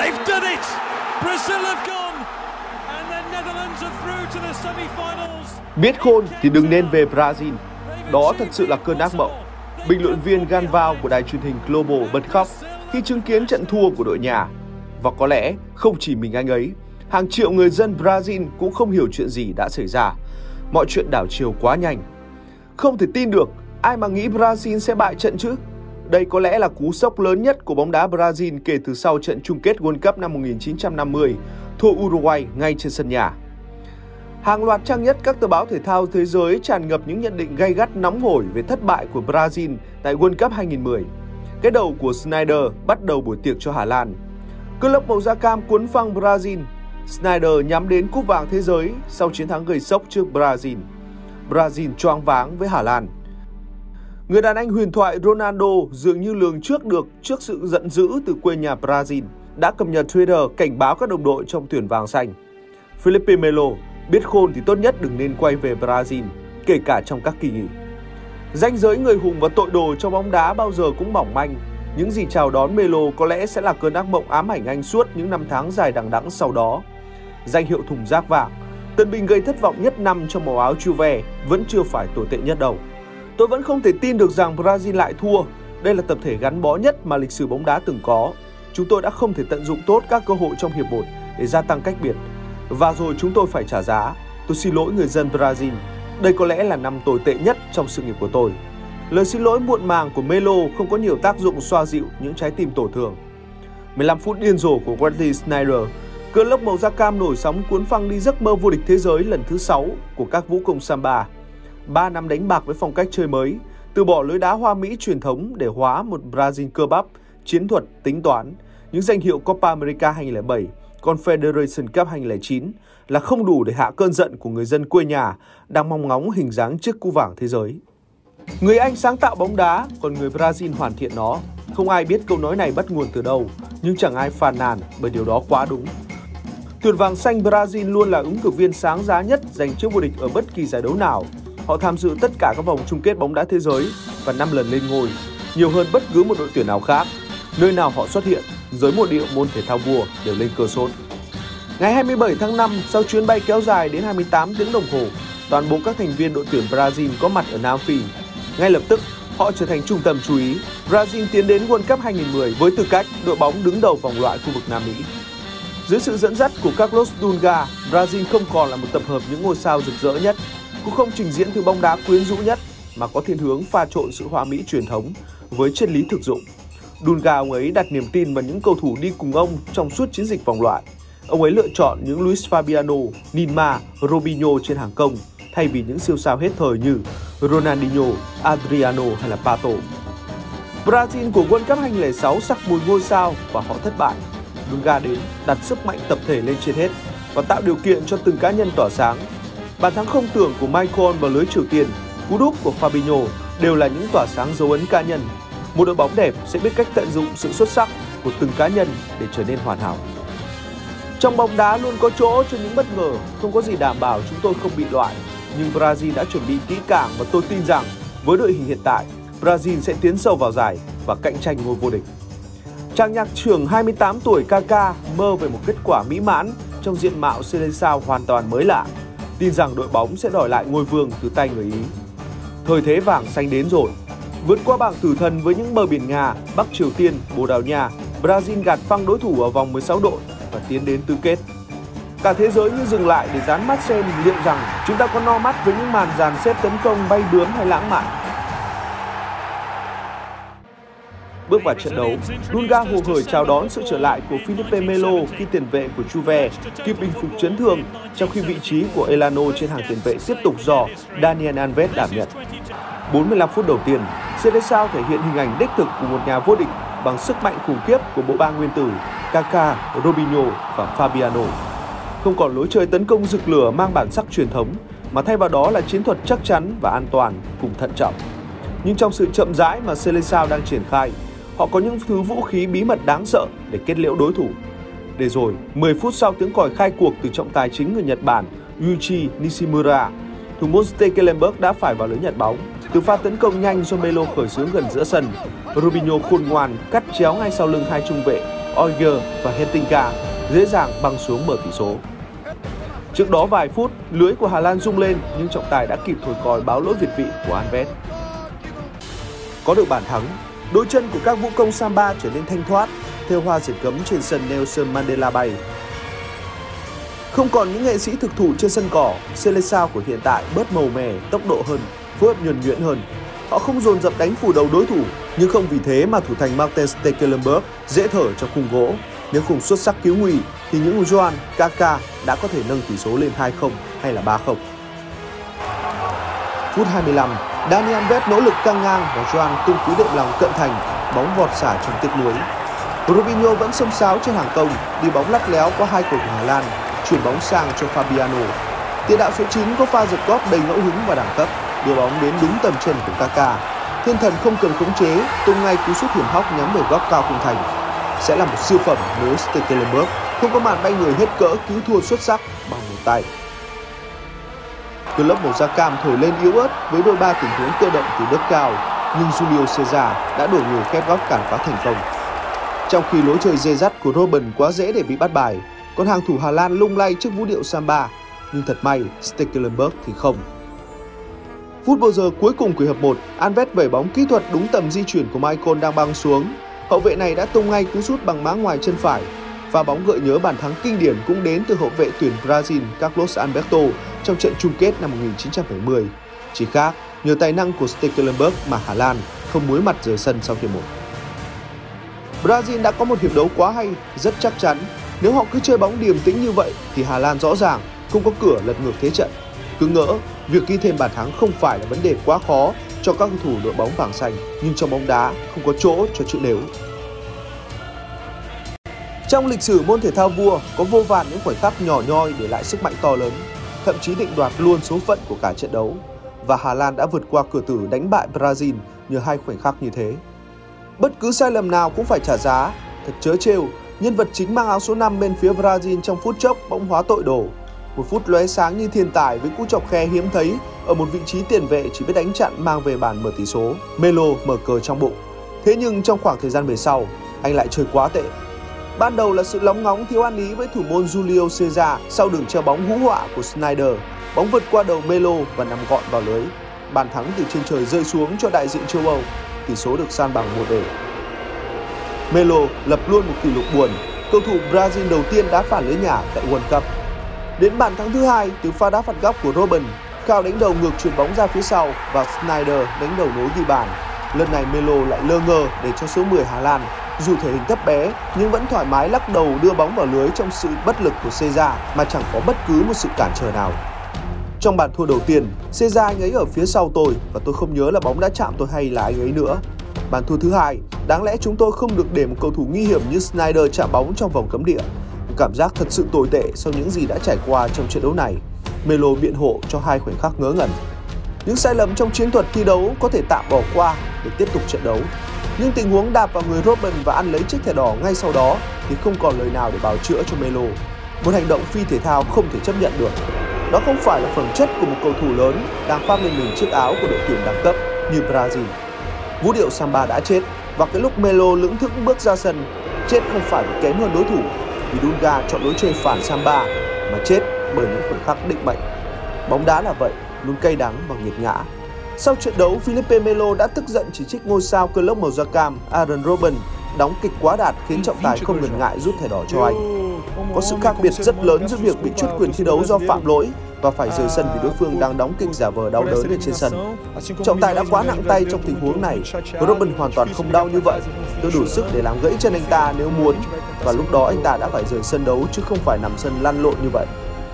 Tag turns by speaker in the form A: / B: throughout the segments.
A: they've done it! Brazil have gone, and the Netherlands are through to the semi-finals.
B: Biết khôn thì đừng nên về Brazil. Đó thật sự là cơn ác mộng. Bình luận viên Ganval của đài truyền hình Global bật khóc khi chứng kiến trận thua của đội nhà. Và có lẽ không chỉ mình anh ấy, hàng triệu người dân Brazil cũng không hiểu chuyện gì đã xảy ra. Mọi chuyện đảo chiều quá nhanh. Không thể tin được, ai mà nghĩ Brazil sẽ bại trận chứ? Đây có lẽ là cú sốc lớn nhất của bóng đá Brazil kể từ sau trận chung kết World Cup năm 1950, thua Uruguay ngay trên sân nhà. Hàng loạt trang nhất các tờ báo thể thao thế giới tràn ngập những nhận định gay gắt nóng hổi về thất bại của Brazil tại World Cup 2010. Cái đầu của Snyder bắt đầu buổi tiệc cho Hà Lan. Cơ lốc màu da cam cuốn phăng Brazil. Snyder nhắm đến cúp vàng thế giới sau chiến thắng gây sốc trước Brazil. Brazil choáng váng với Hà Lan. Người đàn anh huyền thoại Ronaldo dường như lường trước được trước sự giận dữ từ quê nhà Brazil đã cập nhật Twitter cảnh báo các đồng đội trong tuyển vàng xanh. Felipe Melo biết khôn thì tốt nhất đừng nên quay về Brazil, kể cả trong các kỳ nghỉ. Danh giới người hùng và tội đồ trong bóng đá bao giờ cũng mỏng manh. Những gì chào đón Melo có lẽ sẽ là cơn ác mộng ám ảnh anh suốt những năm tháng dài đằng đẵng sau đó. Danh hiệu thùng rác vàng, tân binh gây thất vọng nhất năm trong màu áo Juve vẫn chưa phải tồi tệ nhất đâu. Tôi vẫn không thể tin được rằng Brazil lại thua. Đây là tập thể gắn bó nhất mà lịch sử bóng đá từng có. Chúng tôi đã không thể tận dụng tốt các cơ hội trong hiệp 1 để gia tăng cách biệt. Và rồi chúng tôi phải trả giá. Tôi xin lỗi người dân Brazil. Đây có lẽ là năm tồi tệ nhất trong sự nghiệp của tôi. Lời xin lỗi muộn màng của Melo không có nhiều tác dụng xoa dịu những trái tim tổn thương. 15 phút điên rồ của Wesley Snyder, cơn lốc màu da cam nổi sóng cuốn phăng đi giấc mơ vô địch thế giới lần thứ 6 của các vũ công samba 3 năm đánh bạc với phong cách chơi mới, từ bỏ lối đá hoa Mỹ truyền thống để hóa một Brazil cơ bắp, chiến thuật, tính toán. Những danh hiệu Copa America 2007, Confederation Cup 2009 là không đủ để hạ cơn giận của người dân quê nhà đang mong ngóng hình dáng chiếc cú vàng thế giới. Người Anh sáng tạo bóng đá, còn người Brazil hoàn thiện nó. Không ai biết câu nói này bắt nguồn từ đâu, nhưng chẳng ai phàn nàn bởi điều đó quá đúng. Tuyển vàng xanh Brazil luôn là ứng cử viên sáng giá nhất giành chức vô địch ở bất kỳ giải đấu nào Họ tham dự tất cả các vòng chung kết bóng đá thế giới và 5 lần lên ngôi, nhiều hơn bất cứ một đội tuyển nào khác. Nơi nào họ xuất hiện, giới mộ điệu môn thể thao vua đều lên cơ sốt. Ngày 27 tháng 5, sau chuyến bay kéo dài đến 28 tiếng đồng hồ, toàn bộ các thành viên đội tuyển Brazil có mặt ở Nam Phi. Ngay lập tức, họ trở thành trung tâm chú ý. Brazil tiến đến World Cup 2010 với tư cách đội bóng đứng đầu vòng loại khu vực Nam Mỹ. Dưới sự dẫn dắt của Carlos Dunga, Brazil không còn là một tập hợp những ngôi sao rực rỡ nhất cũng không trình diễn thứ bóng đá quyến rũ nhất mà có thiên hướng pha trộn sự hoa mỹ truyền thống với triết lý thực dụng. Dunga ông ấy đặt niềm tin vào những cầu thủ đi cùng ông trong suốt chiến dịch vòng loại. Ông ấy lựa chọn những Luis Fabiano, Neymar, Robinho trên hàng công thay vì những siêu sao hết thời như Ronaldinho, Adriano hay là Pato. Brazil của World Cup 2006 sắc mùi ngôi sao và họ thất bại. Dunga đến đặt sức mạnh tập thể lên trên hết và tạo điều kiện cho từng cá nhân tỏa sáng Bàn thắng không tưởng của Michael vào lưới Triều Tiên, cú đúp của Fabinho đều là những tỏa sáng dấu ấn cá nhân. Một đội bóng đẹp sẽ biết cách tận dụng sự xuất sắc của từng cá nhân để trở nên hoàn hảo. Trong bóng đá luôn có chỗ cho những bất ngờ, không có gì đảm bảo chúng tôi không bị loại. Nhưng Brazil đã chuẩn bị kỹ càng và tôi tin rằng với đội hình hiện tại, Brazil sẽ tiến sâu vào giải và cạnh tranh ngôi vô địch. Chàng nhạc trưởng 28 tuổi Kaka mơ về một kết quả mỹ mãn trong diện mạo Seleção hoàn toàn mới lạ tin rằng đội bóng sẽ đòi lại ngôi vương từ tay người Ý. Thời thế vàng xanh đến rồi. Vượt qua bảng tử thần với những bờ biển Nga, Bắc Triều Tiên, Bồ Đào Nha, Brazil gạt phăng đối thủ ở vòng 16 đội và tiến đến tứ kết. Cả thế giới như dừng lại để dán mắt xem liệu rằng chúng ta có no mắt với những màn dàn xếp tấn công bay bướm hay lãng mạn Bước vào trận đấu, Dunga hồ hởi chào đón sự trở lại của Felipe Melo khi tiền vệ của Juve kịp bình phục chấn thương, trong khi vị trí của Elano trên hàng tiền vệ tiếp tục do Daniel Alves đảm nhận. 45 phút đầu tiên, Seleção thể hiện hình ảnh đích thực của một nhà vô địch bằng sức mạnh khủng khiếp của bộ ba nguyên tử Kaká, Robinho và Fabiano. Không còn lối chơi tấn công rực lửa mang bản sắc truyền thống, mà thay vào đó là chiến thuật chắc chắn và an toàn cùng thận trọng. Nhưng trong sự chậm rãi mà Seleção đang triển khai, Họ có những thứ vũ khí bí mật đáng sợ để kết liễu đối thủ. Để rồi, 10 phút sau tiếng còi khai cuộc từ trọng tài chính người Nhật Bản Yuichi Nishimura, thủ môn Stekelenburg đã phải vào lưới nhận bóng. Từ pha tấn công nhanh do Melo khởi xướng gần giữa sân, Rubinho khôn ngoan cắt chéo ngay sau lưng hai trung vệ Oiger và Hentinga, dễ dàng băng xuống mở tỷ số. Trước đó vài phút, lưới của Hà Lan rung lên nhưng trọng tài đã kịp thổi còi báo lỗi việt vị của Anvet. Có được bàn thắng, đôi chân của các vũ công Samba trở nên thanh thoát, theo hoa diệt cấm trên sân Nelson Mandela Bay. Không còn những nghệ sĩ thực thụ trên sân cỏ, Seleção của hiện tại bớt màu mè, tốc độ hơn, phối hợp nhuần nhuyễn hơn. Họ không dồn dập đánh phủ đầu đối thủ, nhưng không vì thế mà thủ thành Martin Stekelenburg dễ thở trong khung gỗ. Nếu không xuất sắc cứu nguy thì những Juan, Kaka đã có thể nâng tỷ số lên 2-0 hay là 3-0. Phút 25, Dani Alves nỗ lực căng ngang và Joan tung cú đệm lòng cận thành, bóng vọt xả trong tiếc nuối. Robinho vẫn xông xáo trên hàng công, đi bóng lắt léo qua hai cầu thủ Hà Lan, chuyển bóng sang cho Fabiano. Tiền đạo số 9 có pha giật góp đầy ngẫu hứng và đẳng cấp, đưa bóng đến đúng tầm chân của Kaka. Thiên thần không cần khống chế, tung ngay cú sút hiểm hóc nhắm về góc cao khung thành. Sẽ là một siêu phẩm nếu Stekelenburg không có màn bay người hết cỡ cứu thua xuất sắc bằng một tay. Club màu da cam thổi lên yếu ớt với đôi ba tình huống cơ động từ đất cao, nhưng Julio Cesar đã đổ người khép góc cản phá thành công. Trong khi lối chơi dê dắt của Robin quá dễ để bị bắt bài, còn hàng thủ Hà Lan lung lay trước vũ điệu samba, nhưng thật may Stekelenburg thì không. Phút bao giờ cuối cùng của hiệp 1, Anvet vẩy bóng kỹ thuật đúng tầm di chuyển của Michael đang băng xuống. Hậu vệ này đã tung ngay cú sút bằng má ngoài chân phải. Và bóng gợi nhớ bàn thắng kinh điển cũng đến từ hậu vệ tuyển Brazil Carlos Alberto trong trận chung kết năm 1970. Chỉ khác, nhờ tài năng của Stekelenburg mà Hà Lan không muối mặt rời sân sau hiệp 1. Brazil đã có một hiệp đấu quá hay, rất chắc chắn. Nếu họ cứ chơi bóng điềm tĩnh như vậy thì Hà Lan rõ ràng không có cửa lật ngược thế trận. Cứ ngỡ, việc ghi thêm bàn thắng không phải là vấn đề quá khó cho các cầu thủ đội bóng vàng xanh, nhưng trong bóng đá không có chỗ cho chữ nếu. Trong lịch sử môn thể thao vua có vô vàn những khoảnh khắc nhỏ nhoi để lại sức mạnh to lớn, thậm chí định đoạt luôn số phận của cả trận đấu. Và Hà Lan đã vượt qua cửa tử đánh bại Brazil nhờ hai khoảnh khắc như thế. Bất cứ sai lầm nào cũng phải trả giá, thật chớ trêu, nhân vật chính mang áo số 5 bên phía Brazil trong phút chốc bỗng hóa tội đồ. Một phút lóe sáng như thiên tài với cú chọc khe hiếm thấy ở một vị trí tiền vệ chỉ biết đánh chặn mang về bàn mở tỷ số. Melo mở cờ trong bụng. Thế nhưng trong khoảng thời gian về sau, anh lại chơi quá tệ. Ban đầu là sự lóng ngóng thiếu ăn ý với thủ môn Julio Cesar sau đường treo bóng hú họa của Snyder. Bóng vượt qua đầu Melo và nằm gọn vào lưới. Bàn thắng từ trên trời rơi xuống cho đại diện châu Âu. Tỷ số được san bằng một đều. Melo lập luôn một kỷ lục buồn. Cầu thủ Brazil đầu tiên đá phản lưới nhà tại World Cup. Đến bàn thắng thứ hai từ pha đá phạt góc của Robin Cao đánh đầu ngược chuyển bóng ra phía sau và Snyder đánh đầu nối ghi bàn. Lần này Melo lại lơ ngơ để cho số 10 Hà Lan dù thể hình thấp bé nhưng vẫn thoải mái lắc đầu đưa bóng vào lưới trong sự bất lực của Cesar mà chẳng có bất cứ một sự cản trở nào. Trong bàn thua đầu tiên, Cesar anh ấy ở phía sau tôi và tôi không nhớ là bóng đã chạm tôi hay là anh ấy nữa. Bàn thua thứ hai, đáng lẽ chúng tôi không được để một cầu thủ nguy hiểm như Snyder chạm bóng trong vòng cấm địa. Cảm giác thật sự tồi tệ sau những gì đã trải qua trong trận đấu này. Melo biện hộ cho hai khoảnh khắc ngớ ngẩn. Những sai lầm trong chiến thuật thi đấu có thể tạm bỏ qua để tiếp tục trận đấu. Nhưng tình huống đạp vào người Robben và ăn lấy chiếc thẻ đỏ ngay sau đó thì không còn lời nào để bào chữa cho Melo. Một hành động phi thể thao không thể chấp nhận được. Đó không phải là phẩm chất của một cầu thủ lớn đang khoác lên mình chiếc áo của đội tuyển đẳng cấp như Brazil. Vũ điệu Samba đã chết và cái lúc Melo lững thững bước ra sân, chết không phải vì kém hơn đối thủ vì Dunga chọn lối chơi phản Samba mà chết bởi những khoảnh khắc định mệnh. Bóng đá là vậy, luôn cay đắng và nghiệt ngã. Sau trận đấu, Felipe Melo đã tức giận chỉ trích ngôi sao club màu da cam Aaron Robben đóng kịch quá đạt khiến trọng tài không ngần ngại rút thẻ đỏ cho anh. Có sự khác biệt rất lớn giữa việc bị truất quyền thi đấu do phạm lỗi và phải rời sân vì đối phương đang đóng kịch giả vờ đau đớn ở trên sân. Trọng tài đã quá nặng tay trong tình huống này Robin hoàn toàn không đau như vậy. Tôi đủ sức để làm gãy chân anh ta nếu muốn và lúc đó anh ta đã phải rời sân đấu chứ không phải nằm sân lăn lộn như vậy.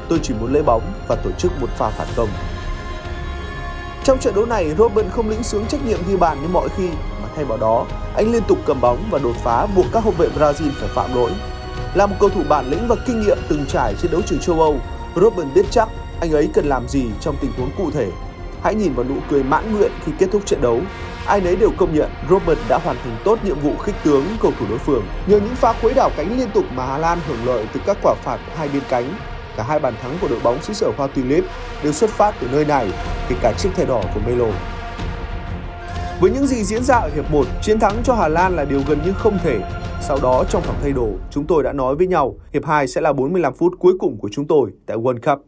B: Tôi chỉ muốn lấy bóng và tổ chức một pha phản công. Trong trận đấu này, Robin không lĩnh sướng trách nhiệm ghi bàn như mọi khi, mà thay vào đó, anh liên tục cầm bóng và đột phá buộc các hậu vệ Brazil phải phạm lỗi. Là một cầu thủ bản lĩnh và kinh nghiệm từng trải trên đấu trường châu Âu, Robin biết chắc anh ấy cần làm gì trong tình huống cụ thể. Hãy nhìn vào nụ cười mãn nguyện khi kết thúc trận đấu. Ai nấy đều công nhận Robert đã hoàn thành tốt nhiệm vụ khích tướng cầu thủ đối phương. Nhờ những pha khuấy đảo cánh liên tục mà Hà Lan hưởng lợi từ các quả phạt hai bên cánh, cả hai bàn thắng của đội bóng xứ sở Hoa Tulip đều xuất phát từ nơi này, kể cả chiếc thẻ đỏ của Melo. Với những gì diễn ra ở hiệp 1, chiến thắng cho Hà Lan là điều gần như không thể. Sau đó trong phòng thay đồ, chúng tôi đã nói với nhau hiệp 2 sẽ là 45 phút cuối cùng của chúng tôi tại World Cup.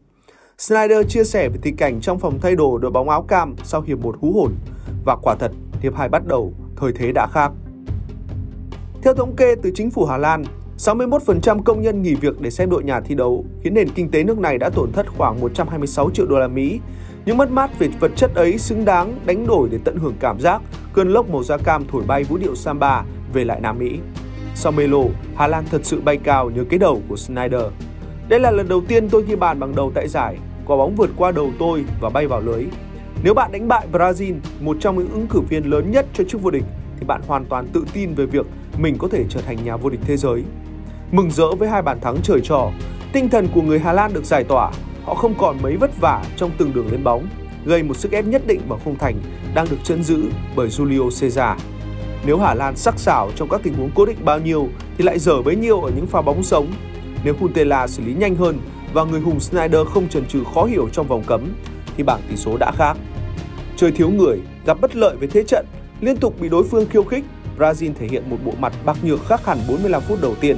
B: Snyder chia sẻ về tình cảnh trong phòng thay đồ đội bóng áo cam sau hiệp 1 hú hồn và quả thật hiệp 2 bắt đầu, thời thế đã khác. Theo thống kê từ chính phủ Hà Lan, 61% công nhân nghỉ việc để xem đội nhà thi đấu, khiến nền kinh tế nước này đã tổn thất khoảng 126 triệu đô la Mỹ. Những mất mát về vật chất ấy xứng đáng đánh đổi để tận hưởng cảm giác cơn lốc màu da cam thổi bay vũ điệu samba về lại Nam Mỹ. Sau Melo, Hà Lan thật sự bay cao nhờ cái đầu của Snyder. Đây là lần đầu tiên tôi ghi bàn bằng đầu tại giải, quả bóng vượt qua đầu tôi và bay vào lưới. Nếu bạn đánh bại Brazil, một trong những ứng cử viên lớn nhất cho chức vô địch, thì bạn hoàn toàn tự tin về việc mình có thể trở thành nhà vô địch thế giới. Mừng rỡ với hai bàn thắng trời trò, tinh thần của người Hà Lan được giải tỏa, họ không còn mấy vất vả trong từng đường lên bóng, gây một sức ép nhất định vào khung thành đang được chân giữ bởi Julio Cesar. Nếu Hà Lan sắc sảo trong các tình huống cố định bao nhiêu thì lại dở bấy nhiêu ở những pha bóng sống. Nếu Huntela xử lý nhanh hơn và người hùng Snyder không chần chừ khó hiểu trong vòng cấm thì bảng tỷ số đã khác. Chơi thiếu người, gặp bất lợi về thế trận, liên tục bị đối phương khiêu khích, Brazil thể hiện một bộ mặt bạc nhược khác hẳn 45 phút đầu tiên.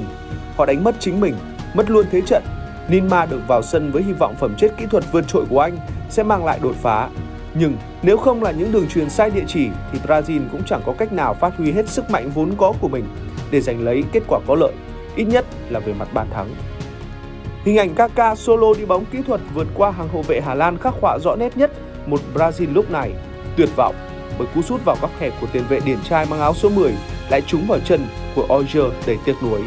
B: Họ đánh mất chính mình, mất luôn thế trận. Ninma được vào sân với hy vọng phẩm chất kỹ thuật vượt trội của anh sẽ mang lại đột phá. Nhưng nếu không là những đường truyền sai địa chỉ thì Brazil cũng chẳng có cách nào phát huy hết sức mạnh vốn có của mình để giành lấy kết quả có lợi, ít nhất là về mặt bàn thắng. Hình ảnh Kaka solo đi bóng kỹ thuật vượt qua hàng hậu vệ Hà Lan khắc họa rõ nét nhất một Brazil lúc này tuyệt vọng bởi cú sút vào góc hẹp của tiền vệ điển trai mang áo số 10 lại trúng vào chân của Oger đầy tiếc nuối.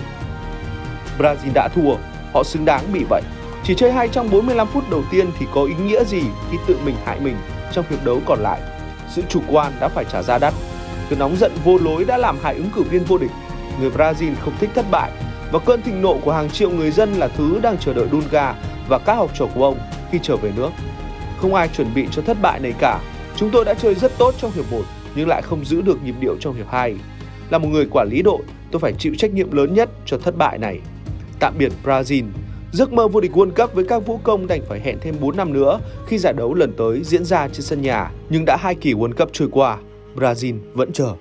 B: Brazil đã thua, họ xứng đáng bị vậy. Chỉ chơi hay trong 45 phút đầu tiên thì có ý nghĩa gì khi tự mình hại mình trong hiệp đấu còn lại. Sự chủ quan đã phải trả giá đắt. Cơn nóng giận vô lối đã làm hại ứng cử viên vô địch. Người Brazil không thích thất bại và cơn thịnh nộ của hàng triệu người dân là thứ đang chờ đợi Dunga và các học trò của ông khi trở về nước. Không ai chuẩn bị cho thất bại này cả. Chúng tôi đã chơi rất tốt trong hiệp 1 nhưng lại không giữ được nhịp điệu trong hiệp 2. Là một người quản lý đội, tôi phải chịu trách nhiệm lớn nhất cho thất bại này. Tạm biệt Brazil. Giấc mơ vô địch World Cup với các vũ công đành phải hẹn thêm 4 năm nữa khi giải đấu lần tới diễn ra trên sân nhà. Nhưng đã hai kỳ World Cup trôi qua, Brazil vẫn chờ.